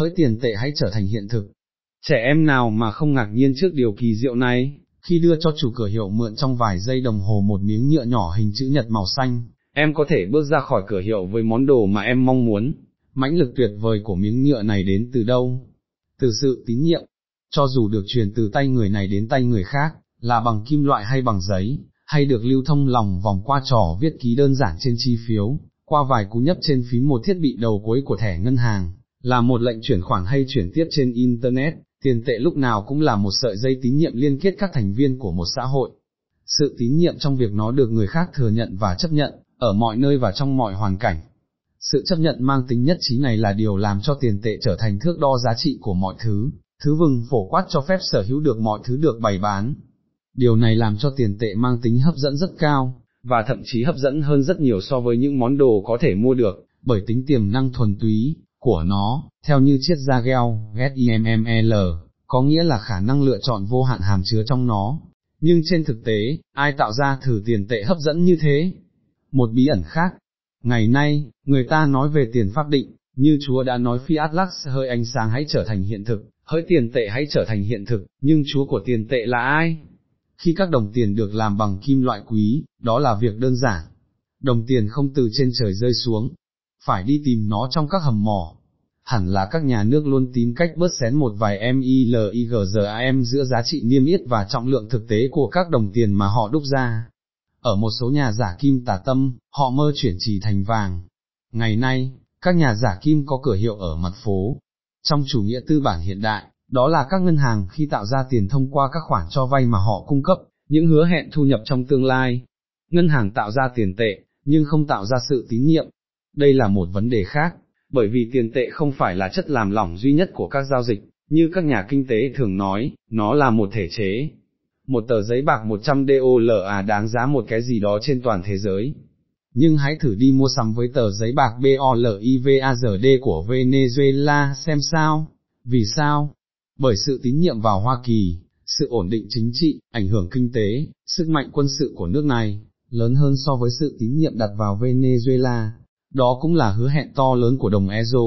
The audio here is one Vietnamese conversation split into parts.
hỡi tiền tệ hãy trở thành hiện thực. Trẻ em nào mà không ngạc nhiên trước điều kỳ diệu này, khi đưa cho chủ cửa hiệu mượn trong vài giây đồng hồ một miếng nhựa nhỏ hình chữ nhật màu xanh, em có thể bước ra khỏi cửa hiệu với món đồ mà em mong muốn. Mãnh lực tuyệt vời của miếng nhựa này đến từ đâu? Từ sự tín nhiệm, cho dù được truyền từ tay người này đến tay người khác, là bằng kim loại hay bằng giấy, hay được lưu thông lòng vòng qua trò viết ký đơn giản trên chi phiếu, qua vài cú nhấp trên phím một thiết bị đầu cuối của thẻ ngân hàng, là một lệnh chuyển khoản hay chuyển tiếp trên Internet, tiền tệ lúc nào cũng là một sợi dây tín nhiệm liên kết các thành viên của một xã hội. Sự tín nhiệm trong việc nó được người khác thừa nhận và chấp nhận, ở mọi nơi và trong mọi hoàn cảnh. Sự chấp nhận mang tính nhất trí này là điều làm cho tiền tệ trở thành thước đo giá trị của mọi thứ, thứ vừng phổ quát cho phép sở hữu được mọi thứ được bày bán. Điều này làm cho tiền tệ mang tính hấp dẫn rất cao, và thậm chí hấp dẫn hơn rất nhiều so với những món đồ có thể mua được, bởi tính tiềm năng thuần túy của nó, theo như triết ra gel GEMML, có nghĩa là khả năng lựa chọn vô hạn hàm chứa trong nó. Nhưng trên thực tế, ai tạo ra thử tiền tệ hấp dẫn như thế? Một bí ẩn khác. Ngày nay, người ta nói về tiền pháp định, như Chúa đã nói phi Atlas hơi ánh sáng hãy trở thành hiện thực, hỡi tiền tệ hãy trở thành hiện thực, nhưng Chúa của tiền tệ là ai? Khi các đồng tiền được làm bằng kim loại quý, đó là việc đơn giản. Đồng tiền không từ trên trời rơi xuống, phải đi tìm nó trong các hầm mỏ. Hẳn là các nhà nước luôn tìm cách bớt xén một vài MILIGZAM giữa giá trị niêm yết và trọng lượng thực tế của các đồng tiền mà họ đúc ra. Ở một số nhà giả kim tà tâm, họ mơ chuyển trì thành vàng. Ngày nay, các nhà giả kim có cửa hiệu ở mặt phố. Trong chủ nghĩa tư bản hiện đại, đó là các ngân hàng khi tạo ra tiền thông qua các khoản cho vay mà họ cung cấp, những hứa hẹn thu nhập trong tương lai. Ngân hàng tạo ra tiền tệ, nhưng không tạo ra sự tín nhiệm. Đây là một vấn đề khác, bởi vì tiền tệ không phải là chất làm lỏng duy nhất của các giao dịch, như các nhà kinh tế thường nói, nó là một thể chế. Một tờ giấy bạc 100 DOLA đáng giá một cái gì đó trên toàn thế giới. Nhưng hãy thử đi mua sắm với tờ giấy bạc BOLIVAZD của Venezuela xem sao. Vì sao? Bởi sự tín nhiệm vào Hoa Kỳ, sự ổn định chính trị, ảnh hưởng kinh tế, sức mạnh quân sự của nước này, lớn hơn so với sự tín nhiệm đặt vào Venezuela. Đó cũng là hứa hẹn to lớn của đồng euro,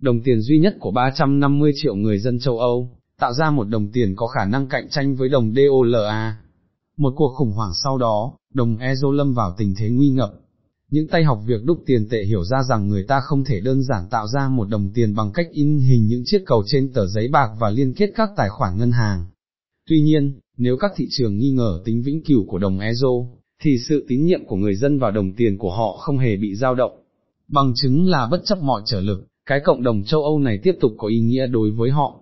đồng tiền duy nhất của 350 triệu người dân châu Âu, tạo ra một đồng tiền có khả năng cạnh tranh với đồng DOLA. Một cuộc khủng hoảng sau đó, đồng euro lâm vào tình thế nguy ngập, những tay học việc đúc tiền tệ hiểu ra rằng người ta không thể đơn giản tạo ra một đồng tiền bằng cách in hình những chiếc cầu trên tờ giấy bạc và liên kết các tài khoản ngân hàng. Tuy nhiên, nếu các thị trường nghi ngờ tính vĩnh cửu của đồng euro, thì sự tín nhiệm của người dân vào đồng tiền của họ không hề bị dao động. Bằng chứng là bất chấp mọi trở lực, cái cộng đồng châu Âu này tiếp tục có ý nghĩa đối với họ.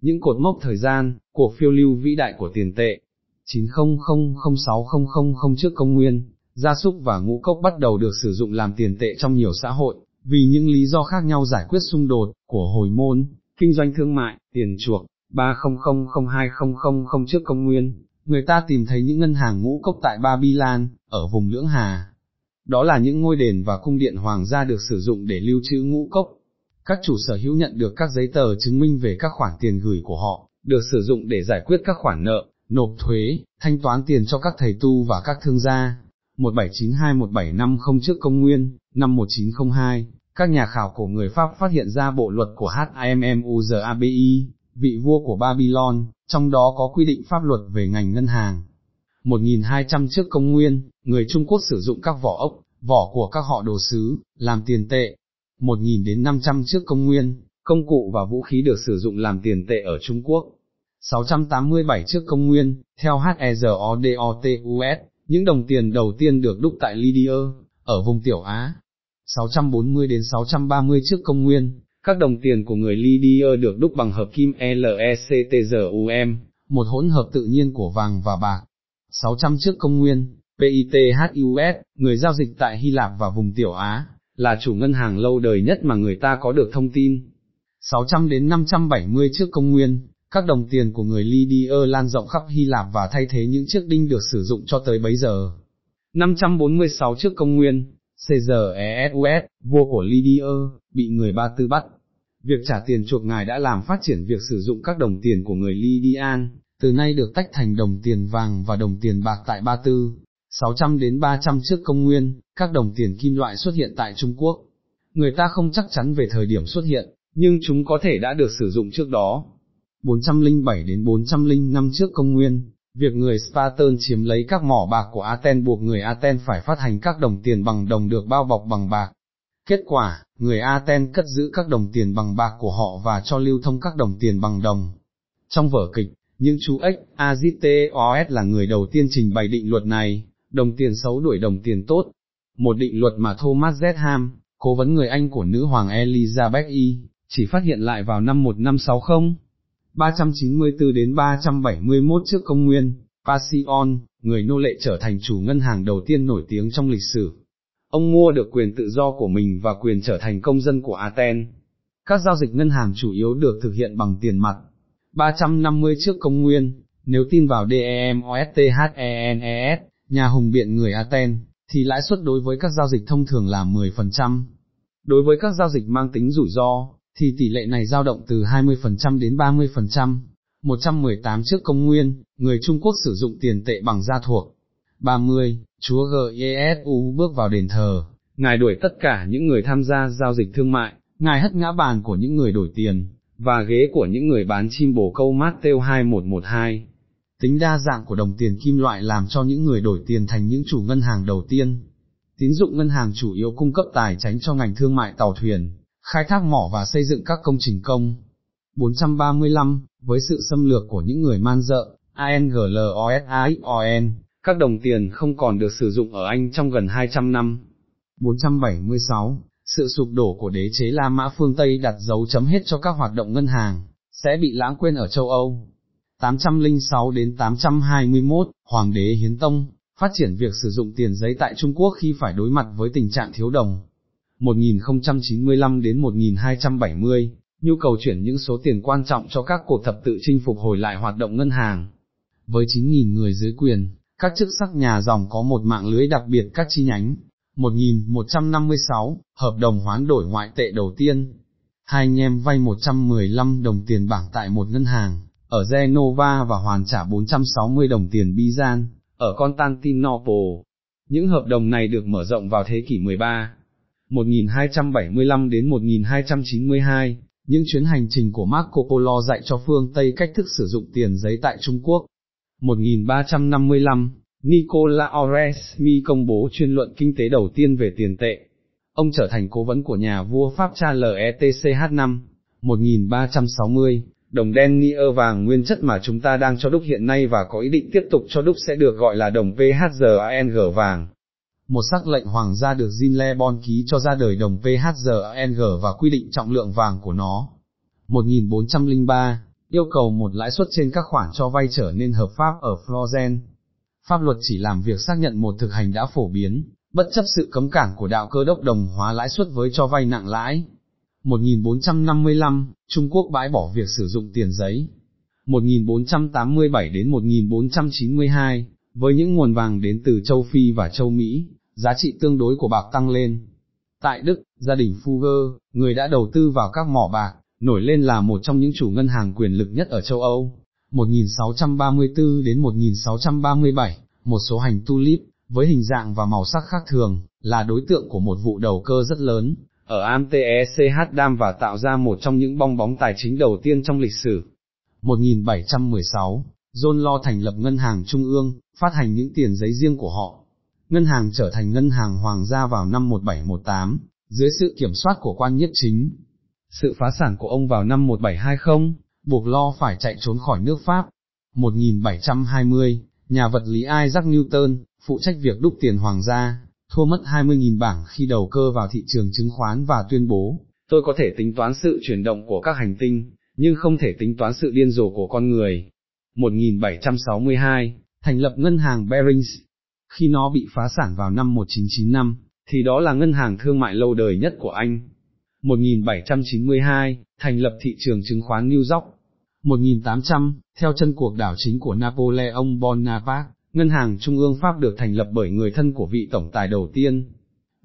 Những cột mốc thời gian, cuộc phiêu lưu vĩ đại của tiền tệ, 9000600 trước công nguyên, gia súc và ngũ cốc bắt đầu được sử dụng làm tiền tệ trong nhiều xã hội, vì những lý do khác nhau giải quyết xung đột, của hồi môn, kinh doanh thương mại, tiền chuộc, 3000200 trước công nguyên, người ta tìm thấy những ngân hàng ngũ cốc tại Babylon, ở vùng Lưỡng Hà. Đó là những ngôi đền và cung điện hoàng gia được sử dụng để lưu trữ ngũ cốc. Các chủ sở hữu nhận được các giấy tờ chứng minh về các khoản tiền gửi của họ, được sử dụng để giải quyết các khoản nợ, nộp thuế, thanh toán tiền cho các thầy tu và các thương gia. 1792-1750 trước công nguyên, năm 1902, các nhà khảo cổ người Pháp phát hiện ra bộ luật của HIMMUZABI, vị vua của Babylon, trong đó có quy định pháp luật về ngành ngân hàng. 1200 trước công nguyên, người Trung Quốc sử dụng các vỏ ốc, vỏ của các họ đồ sứ, làm tiền tệ. 1000 đến 500 trước công nguyên, công cụ và vũ khí được sử dụng làm tiền tệ ở Trung Quốc. 687 trước công nguyên, theo HERODOTUS, những đồng tiền đầu tiên được đúc tại Lydia, ở vùng Tiểu Á. 640 đến 630 trước công nguyên, các đồng tiền của người Lydia được đúc bằng hợp kim LECTZUM, một hỗn hợp tự nhiên của vàng và bạc. 600 trước công nguyên, PITHUS, người giao dịch tại Hy Lạp và vùng Tiểu Á, là chủ ngân hàng lâu đời nhất mà người ta có được thông tin. 600 đến 570 trước công nguyên, các đồng tiền của người Lydia lan rộng khắp Hy Lạp và thay thế những chiếc đinh được sử dụng cho tới bấy giờ. 546 trước công nguyên, Caesar ESUS, vua của Lydia, bị người Ba Tư bắt. Việc trả tiền chuộc ngài đã làm phát triển việc sử dụng các đồng tiền của người Lydian, từ nay được tách thành đồng tiền vàng và đồng tiền bạc tại Ba Tư. 600 đến 300 trước công nguyên, các đồng tiền kim loại xuất hiện tại Trung Quốc. Người ta không chắc chắn về thời điểm xuất hiện, nhưng chúng có thể đã được sử dụng trước đó. 407 đến 405 trước công nguyên, việc người Spartan chiếm lấy các mỏ bạc của Aten buộc người Aten phải phát hành các đồng tiền bằng đồng được bao bọc bằng bạc. Kết quả, người Aten cất giữ các đồng tiền bằng bạc của họ và cho lưu thông các đồng tiền bằng đồng. Trong vở kịch, những chú ếch Aziteos là người đầu tiên trình bày định luật này, đồng tiền xấu đuổi đồng tiền tốt. Một định luật mà Thomas Z. Cố vấn người Anh của nữ hoàng Elizabeth I, chỉ phát hiện lại vào năm 1560. 394 đến 371 trước công nguyên, Passion, người nô lệ trở thành chủ ngân hàng đầu tiên nổi tiếng trong lịch sử. Ông mua được quyền tự do của mình và quyền trở thành công dân của Athens. Các giao dịch ngân hàng chủ yếu được thực hiện bằng tiền mặt. 350 trước công nguyên, nếu tin vào DEMOSTHENES, nhà hùng biện người Athens, thì lãi suất đối với các giao dịch thông thường là 10%. Đối với các giao dịch mang tính rủi ro, thì tỷ lệ này dao động từ 20% đến 30%. 118 trước công nguyên, người Trung Quốc sử dụng tiền tệ bằng gia thuộc. 30, chúa Gesu bước vào đền thờ, ngài đuổi tất cả những người tham gia giao dịch thương mại, ngài hất ngã bàn của những người đổi tiền, và ghế của những người bán chim bồ câu Matthew 2112. Tính đa dạng của đồng tiền kim loại làm cho những người đổi tiền thành những chủ ngân hàng đầu tiên. Tín dụng ngân hàng chủ yếu cung cấp tài chính cho ngành thương mại tàu thuyền, khai thác mỏ và xây dựng các công trình công. 435, với sự xâm lược của những người man dợ, ANGLOSAXON, các đồng tiền không còn được sử dụng ở Anh trong gần 200 năm. 476, sự sụp đổ của đế chế La Mã phương Tây đặt dấu chấm hết cho các hoạt động ngân hàng, sẽ bị lãng quên ở châu Âu. 806 đến 821, Hoàng đế Hiến Tông, phát triển việc sử dụng tiền giấy tại Trung Quốc khi phải đối mặt với tình trạng thiếu đồng. 1095 đến 1270, nhu cầu chuyển những số tiền quan trọng cho các cuộc thập tự chinh phục hồi lại hoạt động ngân hàng. Với 9.000 người dưới quyền, các chức sắc nhà dòng có một mạng lưới đặc biệt các chi nhánh. 1156, hợp đồng hoán đổi ngoại tệ đầu tiên. Hai anh em vay 115 đồng tiền bảng tại một ngân hàng, ở Genova và hoàn trả 460 đồng tiền Bizan, ở Constantinople. Những hợp đồng này được mở rộng vào thế kỷ 13. 1275 đến 1292, những chuyến hành trình của Marco Polo dạy cho phương Tây cách thức sử dụng tiền giấy tại Trung Quốc. 1355, Nicola Oresmi công bố chuyên luận kinh tế đầu tiên về tiền tệ. Ông trở thành cố vấn của nhà vua Pháp Charles LETCH 5, 1360, đồng đen niơ vàng nguyên chất mà chúng ta đang cho đúc hiện nay và có ý định tiếp tục cho đúc sẽ được gọi là đồng PHZANG vàng một sắc lệnh hoàng gia được Jean Le Bon ký cho ra đời đồng PHZNG và quy định trọng lượng vàng của nó. 1403, yêu cầu một lãi suất trên các khoản cho vay trở nên hợp pháp ở Florence. Pháp luật chỉ làm việc xác nhận một thực hành đã phổ biến, bất chấp sự cấm cản của đạo cơ đốc đồng hóa lãi suất với cho vay nặng lãi. 1455, Trung Quốc bãi bỏ việc sử dụng tiền giấy. 1487 đến 1492, với những nguồn vàng đến từ châu Phi và châu Mỹ, giá trị tương đối của bạc tăng lên. Tại Đức, gia đình Fugger, người đã đầu tư vào các mỏ bạc, nổi lên là một trong những chủ ngân hàng quyền lực nhất ở châu Âu. 1634 đến 1637, một số hành tulip, với hình dạng và màu sắc khác thường, là đối tượng của một vụ đầu cơ rất lớn, ở AMTECH đam và tạo ra một trong những bong bóng tài chính đầu tiên trong lịch sử. 1716, John Law thành lập ngân hàng trung ương, phát hành những tiền giấy riêng của họ. Ngân hàng trở thành ngân hàng hoàng gia vào năm 1718, dưới sự kiểm soát của quan nhất chính. Sự phá sản của ông vào năm 1720, buộc Lo phải chạy trốn khỏi nước Pháp. 1720, nhà vật lý Isaac Newton, phụ trách việc đúc tiền hoàng gia, thua mất 20.000 bảng khi đầu cơ vào thị trường chứng khoán và tuyên bố, tôi có thể tính toán sự chuyển động của các hành tinh, nhưng không thể tính toán sự điên rồ của con người. 1762, thành lập ngân hàng Bearings. Khi nó bị phá sản vào năm 1995, thì đó là ngân hàng thương mại lâu đời nhất của Anh. 1792, thành lập thị trường chứng khoán New York. 1800, theo chân cuộc đảo chính của Napoleon Bonaparte, ngân hàng trung ương Pháp được thành lập bởi người thân của vị tổng tài đầu tiên.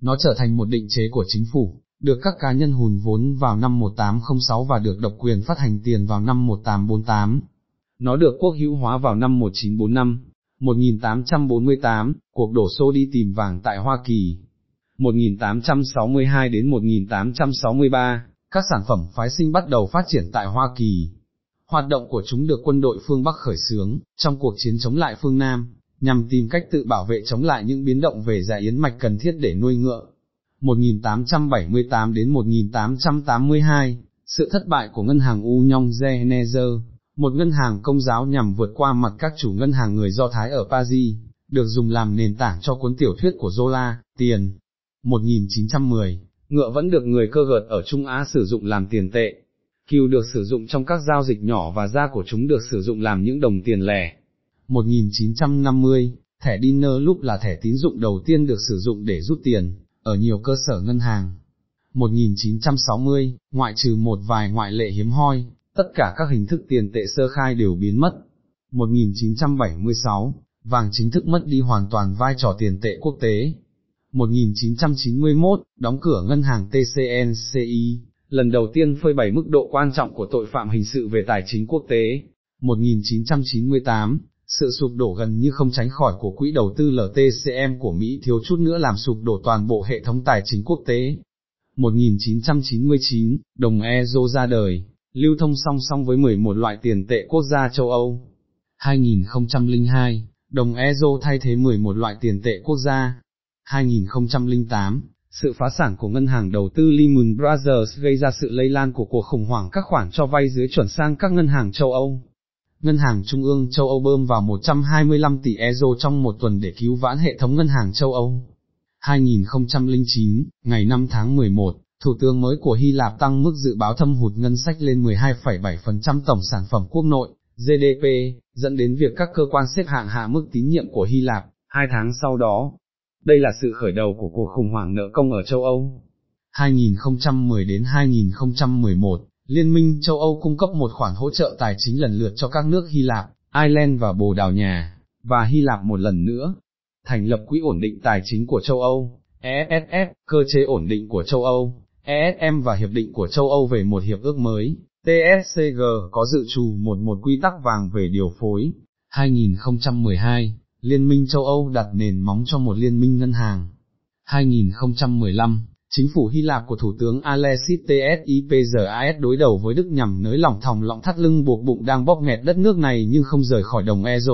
Nó trở thành một định chế của chính phủ, được các cá nhân hùn vốn vào năm 1806 và được độc quyền phát hành tiền vào năm 1848. Nó được quốc hữu hóa vào năm 1945, 1848, cuộc đổ xô đi tìm vàng tại Hoa Kỳ. 1862 đến 1863, các sản phẩm phái sinh bắt đầu phát triển tại Hoa Kỳ. Hoạt động của chúng được quân đội phương Bắc khởi xướng, trong cuộc chiến chống lại phương Nam, nhằm tìm cách tự bảo vệ chống lại những biến động về dạ yến mạch cần thiết để nuôi ngựa. 1878 đến 1882, sự thất bại của ngân hàng U Nhong Genezer, một ngân hàng công giáo nhằm vượt qua mặt các chủ ngân hàng người Do Thái ở Paris, được dùng làm nền tảng cho cuốn tiểu thuyết của Zola, Tiền. 1910, ngựa vẫn được người cơ gợt ở Trung Á sử dụng làm tiền tệ. Kiều được sử dụng trong các giao dịch nhỏ và da của chúng được sử dụng làm những đồng tiền lẻ. 1950, thẻ Dinner lúc là thẻ tín dụng đầu tiên được sử dụng để rút tiền, ở nhiều cơ sở ngân hàng. 1960, ngoại trừ một vài ngoại lệ hiếm hoi, tất cả các hình thức tiền tệ sơ khai đều biến mất. 1976, vàng chính thức mất đi hoàn toàn vai trò tiền tệ quốc tế. 1991, đóng cửa ngân hàng TCNCI, lần đầu tiên phơi bày mức độ quan trọng của tội phạm hình sự về tài chính quốc tế. 1998, sự sụp đổ gần như không tránh khỏi của quỹ đầu tư LTCM của Mỹ thiếu chút nữa làm sụp đổ toàn bộ hệ thống tài chính quốc tế. 1999, đồng euro ra đời, lưu thông song song với 11 loại tiền tệ quốc gia châu Âu. 2002, đồng euro thay thế 11 loại tiền tệ quốc gia. 2008, sự phá sản của ngân hàng đầu tư Lehman Brothers gây ra sự lây lan của cuộc khủng hoảng các khoản cho vay dưới chuẩn sang các ngân hàng châu Âu. Ngân hàng Trung ương châu Âu bơm vào 125 tỷ euro trong một tuần để cứu vãn hệ thống ngân hàng châu Âu. 2009, ngày 5 tháng 11, Thủ tướng mới của Hy Lạp tăng mức dự báo thâm hụt ngân sách lên 12,7% tổng sản phẩm quốc nội, GDP, dẫn đến việc các cơ quan xếp hạng hạ mức tín nhiệm của Hy Lạp, hai tháng sau đó. Đây là sự khởi đầu của cuộc khủng hoảng nợ công ở châu Âu. 2010 đến 2011, Liên minh châu Âu cung cấp một khoản hỗ trợ tài chính lần lượt cho các nước Hy Lạp, Ireland và Bồ Đào Nha, và Hy Lạp một lần nữa. Thành lập Quỹ ổn định tài chính của châu Âu, ESF, cơ chế ổn định của châu Âu, ESM và Hiệp định của châu Âu về một hiệp ước mới, TSCG có dự trù một một quy tắc vàng về điều phối. 2012, Liên minh châu Âu đặt nền móng cho một liên minh ngân hàng. 2015, chính phủ Hy Lạp của Thủ tướng Alexis Tsipras đối đầu với Đức nhằm nới lỏng thòng lọng thắt lưng buộc bụng đang bóp nghẹt đất nước này nhưng không rời khỏi đồng euro.